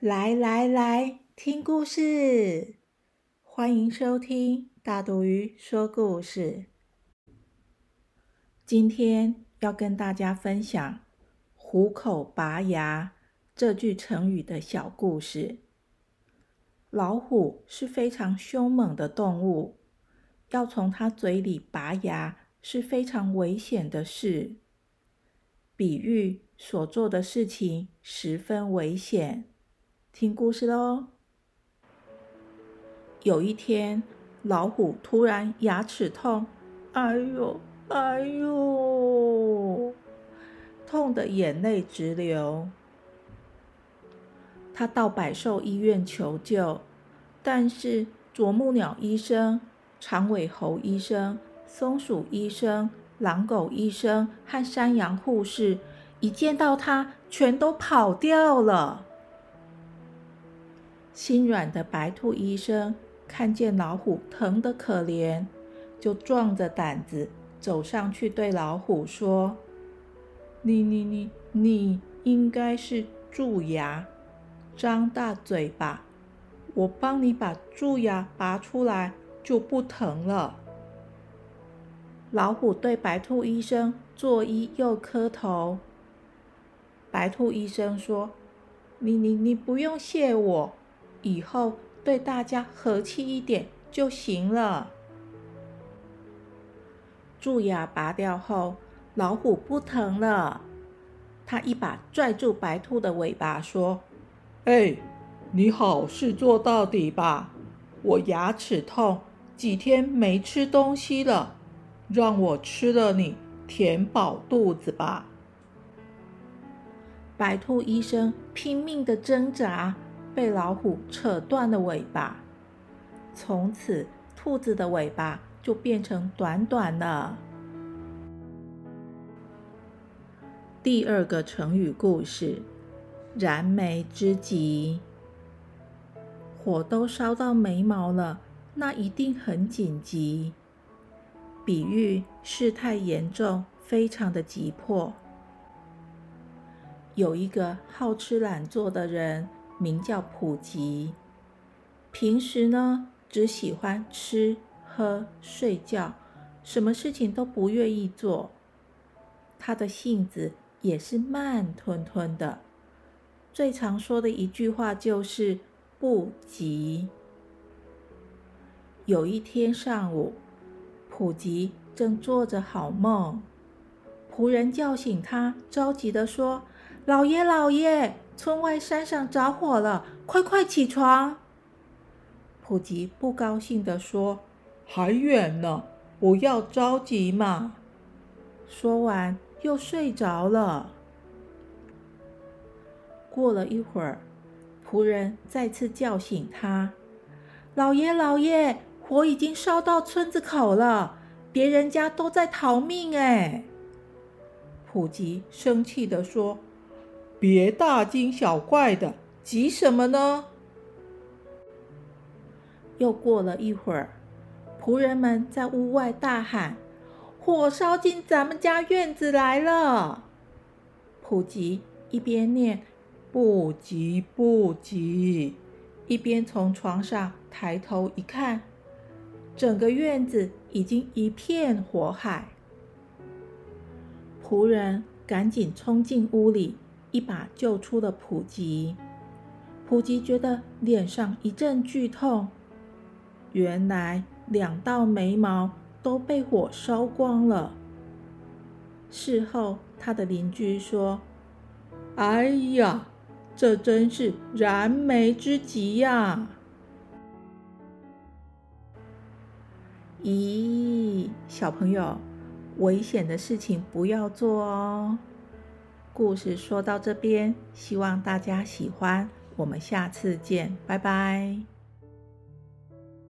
来来来，听故事！欢迎收听大肚鱼说故事。今天要跟大家分享“虎口拔牙”这句成语的小故事。老虎是非常凶猛的动物，要从它嘴里拔牙是非常危险的事。比喻所做的事情十分危险。听故事喽。有一天，老虎突然牙齿痛，哎呦，哎呦，痛得眼泪直流。他到百兽医院求救，但是啄木鸟医生、长尾猴医生、松鼠医生、狼狗医生和山羊护士一见到他，全都跑掉了。心软的白兔医生看见老虎疼得可怜，就壮着胆子走上去对老虎说：“你你你你应该是蛀牙，张大嘴巴，我帮你把蛀牙拔出来就不疼了。”老虎对白兔医生作揖又磕头。白兔医生说：“你你你不用谢我。”以后对大家和气一点就行了。蛀牙拔掉后，老虎不疼了。他一把拽住白兔的尾巴，说：“哎，你好事做到底吧！我牙齿痛，几天没吃东西了，让我吃了你，填饱肚子吧。”白兔医生拼命的挣扎。被老虎扯断了尾巴，从此兔子的尾巴就变成短短的。第二个成语故事：燃眉之急。火都烧到眉毛了，那一定很紧急，比喻事态严重，非常的急迫。有一个好吃懒做的人。名叫普吉，平时呢只喜欢吃喝睡觉，什么事情都不愿意做。他的性子也是慢吞吞的，最常说的一句话就是“不急”。有一天上午，普吉正做着好梦，仆人叫醒他，着急的说：“老爷，老爷！”村外山上着火了，快快起床！普吉不高兴地说：“还远呢，不要着急嘛。”说完又睡着了。过了一会儿，仆人再次叫醒他：“老爷，老爷，火已经烧到村子口了，别人家都在逃命哎！”普吉生气地说。别大惊小怪的，急什么呢？又过了一会儿，仆人们在屋外大喊：“火烧进咱们家院子来了！”普吉一边念“不急不急”，一边从床上抬头一看，整个院子已经一片火海。仆人赶紧冲进屋里。一把救出了普吉，普吉觉得脸上一阵剧痛，原来两道眉毛都被火烧光了。事后，他的邻居说：“哎呀，这真是燃眉之急呀！”咦，小朋友，危险的事情不要做哦。故事说到这边，希望大家喜欢。我们下次见，拜拜。